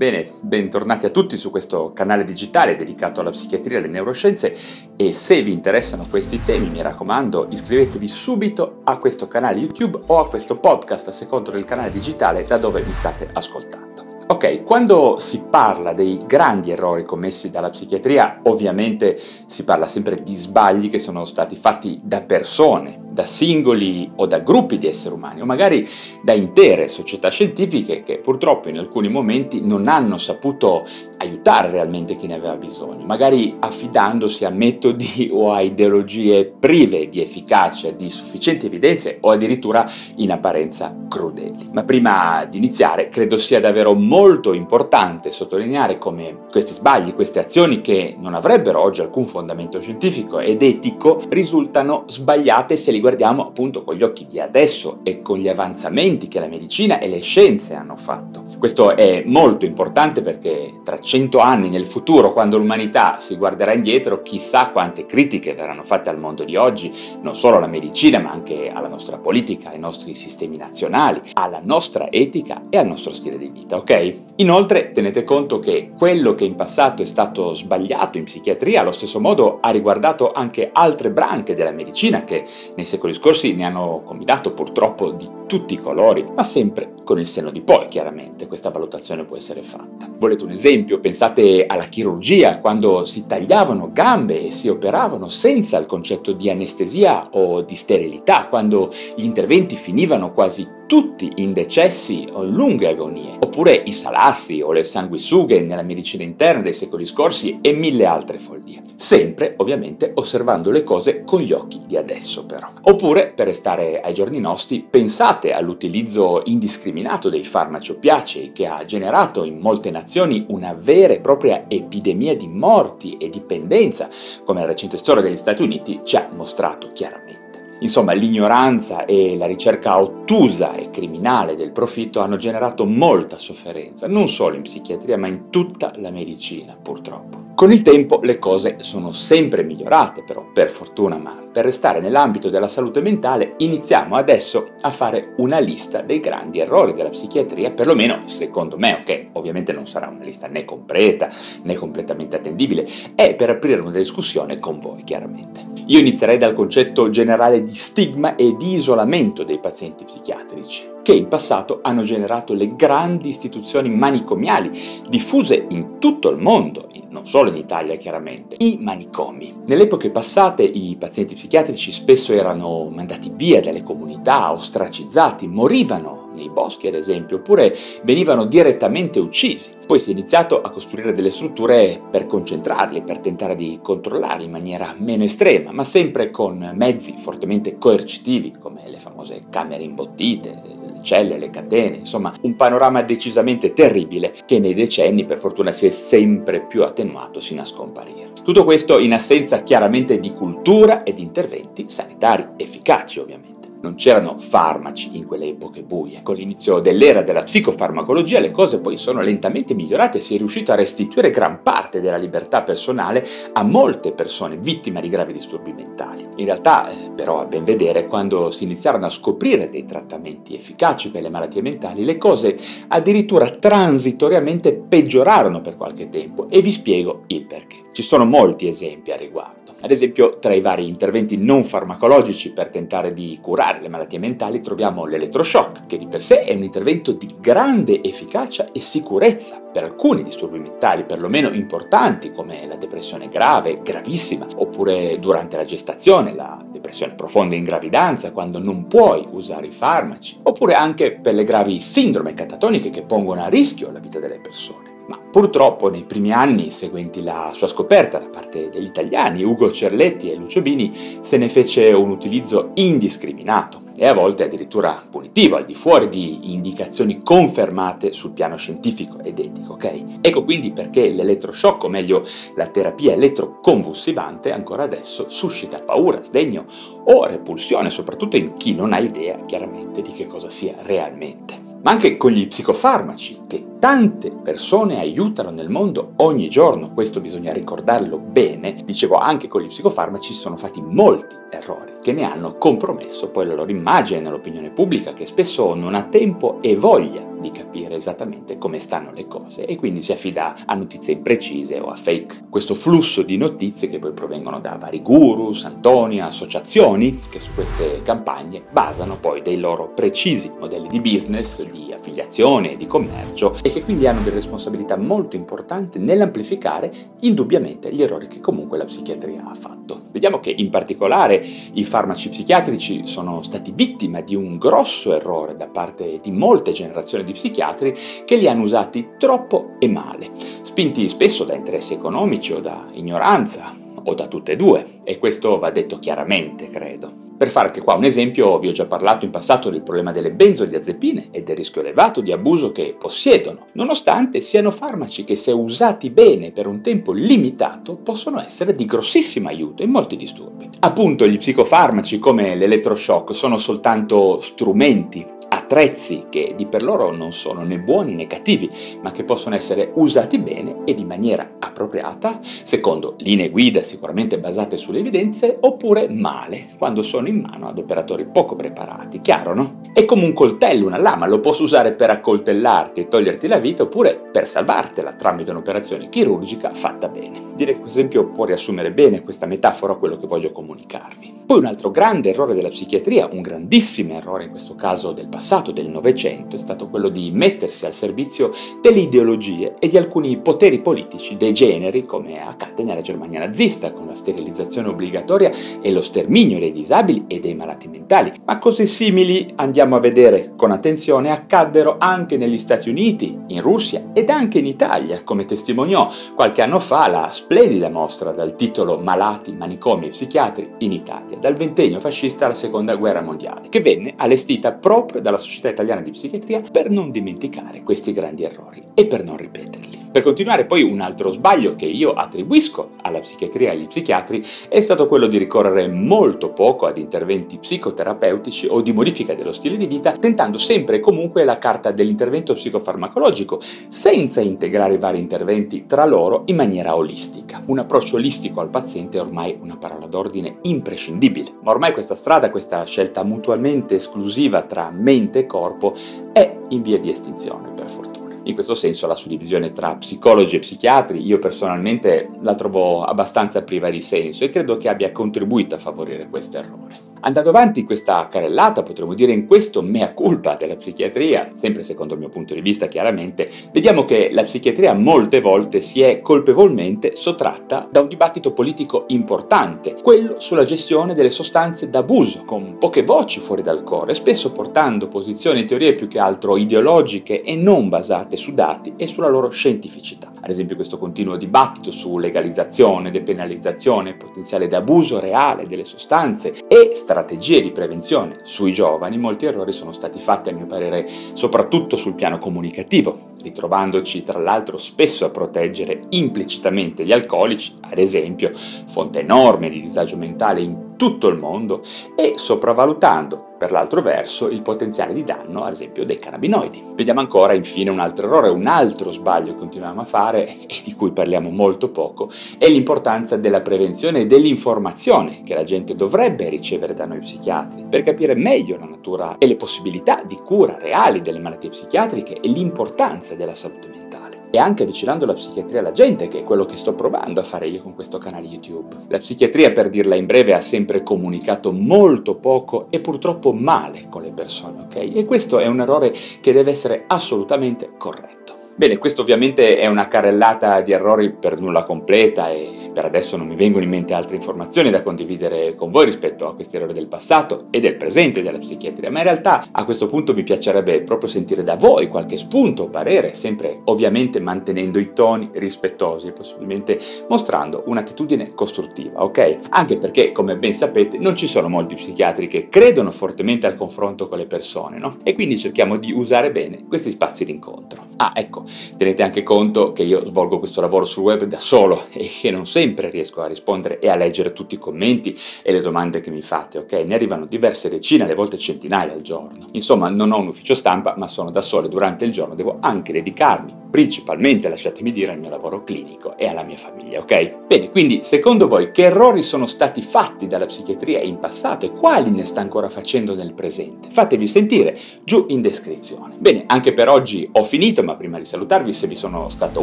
Bene, bentornati a tutti su questo canale digitale dedicato alla psichiatria e alle neuroscienze e se vi interessano questi temi mi raccomando iscrivetevi subito a questo canale YouTube o a questo podcast a secondo del canale digitale da dove mi state ascoltando. Ok, quando si parla dei grandi errori commessi dalla psichiatria, ovviamente si parla sempre di sbagli che sono stati fatti da persone, da singoli o da gruppi di esseri umani, o magari da intere società scientifiche che purtroppo in alcuni momenti non hanno saputo aiutare realmente chi ne aveva bisogno, magari affidandosi a metodi o a ideologie prive di efficacia, di sufficienti evidenze o addirittura in apparenza crudeli. Ma prima di iniziare credo sia davvero molto importante sottolineare come questi sbagli, queste azioni che non avrebbero oggi alcun fondamento scientifico ed etico risultano sbagliate se li guardiamo appunto con gli occhi di adesso e con gli avanzamenti che la medicina e le scienze hanno fatto. Questo è molto importante perché tra cento anni nel futuro, quando l'umanità si guarderà indietro, chissà quante critiche verranno fatte al mondo di oggi, non solo alla medicina, ma anche alla nostra politica, ai nostri sistemi nazionali, alla nostra etica e al nostro stile di vita, ok? Inoltre tenete conto che quello che in passato è stato sbagliato in psichiatria allo stesso modo ha riguardato anche altre branche della medicina che nei secoli scorsi ne hanno combinato purtroppo di tutti i colori, ma sempre con il senno di poi, chiaramente, questa valutazione può essere fatta. Volete un esempio? Pensate alla chirurgia, quando si tagliavano gambe e si operavano senza il concetto di anestesia o di sterilità, quando gli interventi finivano quasi tutti in decessi o lunghe agonie, oppure i salassi o le sanguisughe nella medicina interna dei secoli scorsi e mille altre follie. Sempre, ovviamente, osservando le cose con gli occhi di adesso, però. Oppure, per restare ai giorni nostri, pensate all'utilizzo indiscriminato dei farmaci oppiacei che ha generato in molte nazioni una vera e propria epidemia di morti e dipendenza, come la recente storia degli Stati Uniti ci ha mostrato chiaramente. Insomma, l'ignoranza e la ricerca ottusa e criminale del profitto hanno generato molta sofferenza, non solo in psichiatria, ma in tutta la medicina, purtroppo. Con il tempo le cose sono sempre migliorate, però, per fortuna, ma per restare nell'ambito della salute mentale iniziamo adesso a fare una lista dei grandi errori della psichiatria, perlomeno secondo me, ok, ovviamente non sarà una lista né completa né completamente attendibile, è per aprire una discussione con voi, chiaramente. Io inizierei dal concetto generale di stigma e di isolamento dei pazienti psichiatrici che in passato hanno generato le grandi istituzioni manicomiali diffuse in tutto il mondo, non solo in Italia chiaramente, i manicomi. Nelle epoche passate i pazienti psichiatrici spesso erano mandati via dalle comunità, ostracizzati, morivano nei boschi ad esempio, oppure venivano direttamente uccisi. Poi si è iniziato a costruire delle strutture per concentrarli, per tentare di controllarli in maniera meno estrema, ma sempre con mezzi fortemente coercitivi come le famose camere imbottite, celle, le catene, insomma un panorama decisamente terribile che nei decenni per fortuna si è sempre più attenuato sino a scomparire. Tutto questo in assenza chiaramente di cultura e di interventi sanitari efficaci ovviamente. Non c'erano farmaci in quelle epoche buie. Con l'inizio dell'era della psicofarmacologia le cose poi sono lentamente migliorate e si è riuscito a restituire gran parte della libertà personale a molte persone vittime di gravi disturbi mentali. In realtà, eh, però, a ben vedere, quando si iniziarono a scoprire dei trattamenti efficaci per le malattie mentali, le cose addirittura transitoriamente peggiorarono per qualche tempo e vi spiego il perché. Ci sono molti esempi a riguardo. Ad esempio, tra i vari interventi non farmacologici per tentare di curare le malattie mentali troviamo l'elettroshock, che di per sé è un intervento di grande efficacia e sicurezza per alcuni disturbi mentali, perlomeno importanti, come la depressione grave, gravissima, oppure durante la gestazione, la depressione profonda in gravidanza, quando non puoi usare i farmaci, oppure anche per le gravi sindrome catatoniche che pongono a rischio la vita delle persone. Ma purtroppo nei primi anni seguenti la sua scoperta da parte degli italiani, Ugo Cerletti e Lucio Bini, se ne fece un utilizzo indiscriminato e a volte addirittura punitivo, al di fuori di indicazioni confermate sul piano scientifico ed etico, ok? Ecco quindi perché l'elettroshock, o meglio la terapia elettroconvulsivante, ancora adesso suscita paura, sdegno o repulsione, soprattutto in chi non ha idea chiaramente di che cosa sia realmente ma anche con gli psicofarmaci, che tante persone aiutano nel mondo ogni giorno, questo bisogna ricordarlo bene, dicevo anche con gli psicofarmaci sono fatti molti errori che ne hanno compromesso poi la loro immagine nell'opinione pubblica che spesso non ha tempo e voglia di capire esattamente come stanno le cose e quindi si affida a notizie imprecise o a fake. Questo flusso di notizie che poi provengono da vari guru, santoni, associazioni che su queste campagne basano poi dei loro precisi modelli di business, di affiliazione di commercio e che quindi hanno delle responsabilità molto importanti nell'amplificare indubbiamente gli errori che comunque la psichiatria ha fatto. Vediamo che in particolare i farmaci psichiatrici sono stati vittima di un grosso errore da parte di molte generazioni di psichiatri che li hanno usati troppo e male, spinti spesso da interessi economici o da ignoranza o da tutte e due, e questo va detto chiaramente, credo. Per fare anche qua un esempio, vi ho già parlato in passato del problema delle benzodiazepine e del rischio elevato di abuso che possiedono, nonostante siano farmaci che se usati bene per un tempo limitato possono essere di grossissimo aiuto in molti disturbi. Appunto gli psicofarmaci come l'elettroshock sono soltanto strumenti attrezzi che di per loro non sono né buoni né cattivi, ma che possono essere usati bene e in maniera appropriata, secondo linee guida sicuramente basate sulle evidenze, oppure male, quando sono in mano ad operatori poco preparati. Chiaro, no? È come un coltello, una lama, lo posso usare per accoltellarti e toglierti la vita, oppure per salvartela tramite un'operazione chirurgica fatta bene. Direi che questo esempio può riassumere bene questa metafora quello che voglio comunicarvi. Poi un altro grande errore della psichiatria, un grandissimo errore in questo caso del passato, del Novecento, è stato quello di mettersi al servizio delle ideologie e di alcuni poteri politici degeneri, come accadde nella Germania nazista, con la sterilizzazione obbligatoria e lo sterminio dei disabili e dei malati mentali. Ma cose simili, andiamo a vedere con attenzione, accaddero anche negli Stati Uniti, in Russia ed anche in Italia, come testimoniò qualche anno fa la splendida mostra dal titolo Malati, manicomi e psichiatri in Italia dal ventennio fascista alla seconda guerra mondiale, che venne allestita proprio dalla Società Italiana di Psichiatria per non dimenticare questi grandi errori e per non ripeterli. Per continuare poi un altro sbaglio che io attribuisco alla psichiatria e agli psichiatri è stato quello di ricorrere molto poco ad interventi psicoterapeutici o di modifica dello stile di vita, tentando sempre e comunque la carta dell'intervento psicofarmacologico, senza integrare i vari interventi tra loro in maniera olistica. Un approccio olistico al paziente è ormai una parola d'ordine imprescindibile, ma ormai questa strada, questa scelta mutualmente esclusiva tra mente e corpo è in via di estinzione, per fortuna. In questo senso la suddivisione tra psicologi e psichiatri io personalmente la trovo abbastanza priva di senso e credo che abbia contribuito a favorire questo errore. Andando avanti in questa carrellata, potremmo dire in questo mea culpa della psichiatria, sempre secondo il mio punto di vista chiaramente, vediamo che la psichiatria molte volte si è colpevolmente sottratta da un dibattito politico importante, quello sulla gestione delle sostanze d'abuso, con poche voci fuori dal coro e spesso portando posizioni e teorie più che altro ideologiche e non basate su dati e sulla loro scientificità. Ad esempio questo continuo dibattito su legalizzazione, depenalizzazione, potenziale d'abuso reale delle sostanze e strategie di prevenzione. Sui giovani, molti errori sono stati fatti a mio parere soprattutto sul piano comunicativo, ritrovandoci tra l'altro spesso a proteggere implicitamente gli alcolici, ad esempio, fonte enorme di disagio mentale in tutto il mondo e sopravvalutando per l'altro verso il potenziale di danno, ad esempio, dei cannabinoidi. Vediamo ancora infine un altro errore, un altro sbaglio che continuiamo a fare e di cui parliamo molto poco, è l'importanza della prevenzione e dell'informazione che la gente dovrebbe ricevere da noi psichiatri per capire meglio la natura e le possibilità di cura reali delle malattie psichiatriche e l'importanza della salute mentale e anche avvicinando la psichiatria alla gente, che è quello che sto provando a fare io con questo canale YouTube. La psichiatria, per dirla in breve, ha sempre comunicato molto poco e purtroppo male con le persone, ok? E questo è un errore che deve essere assolutamente corretto. Bene, questo ovviamente è una carrellata di errori per nulla completa e Per adesso non mi vengono in mente altre informazioni da condividere con voi rispetto a questi errori del passato e del presente della psichiatria, ma in realtà a questo punto mi piacerebbe proprio sentire da voi qualche spunto o parere, sempre ovviamente mantenendo i toni rispettosi, possibilmente mostrando un'attitudine costruttiva, ok? Anche perché, come ben sapete, non ci sono molti psichiatri che credono fortemente al confronto con le persone, no? E quindi cerchiamo di usare bene questi spazi d'incontro. Ah, ecco, tenete anche conto che io svolgo questo lavoro sul web da solo e che non sempre riesco a rispondere e a leggere tutti i commenti e le domande che mi fate, ok? Ne arrivano diverse decine, alle volte centinaia al giorno. Insomma, non ho un ufficio stampa, ma sono da solo e durante il giorno devo anche dedicarmi principalmente, lasciatemi dire, al mio lavoro clinico e alla mia famiglia, ok? Bene, quindi secondo voi che errori sono stati fatti dalla psichiatria in passato e quali ne sta ancora facendo nel presente? Fatevi sentire giù in descrizione. Bene, anche per oggi ho finito, ma prima di salutarvi, se vi sono stato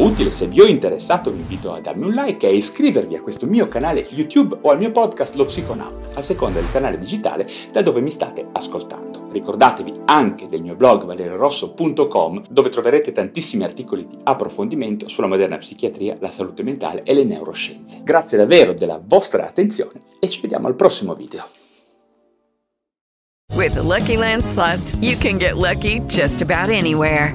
utile, se vi ho interessato, vi invito a darmi un like e a iscrivervi a questo mio canale YouTube o al mio podcast Lo Psiconaut, a seconda del canale digitale da dove mi state ascoltando. Ricordatevi anche del mio blog valeriorosso.com dove troverete tantissimi articoli di approfondimento sulla moderna psichiatria, la salute mentale e le neuroscienze. Grazie davvero della vostra attenzione e ci vediamo al prossimo video. With the Lucky Land slots, you can get lucky just about anywhere.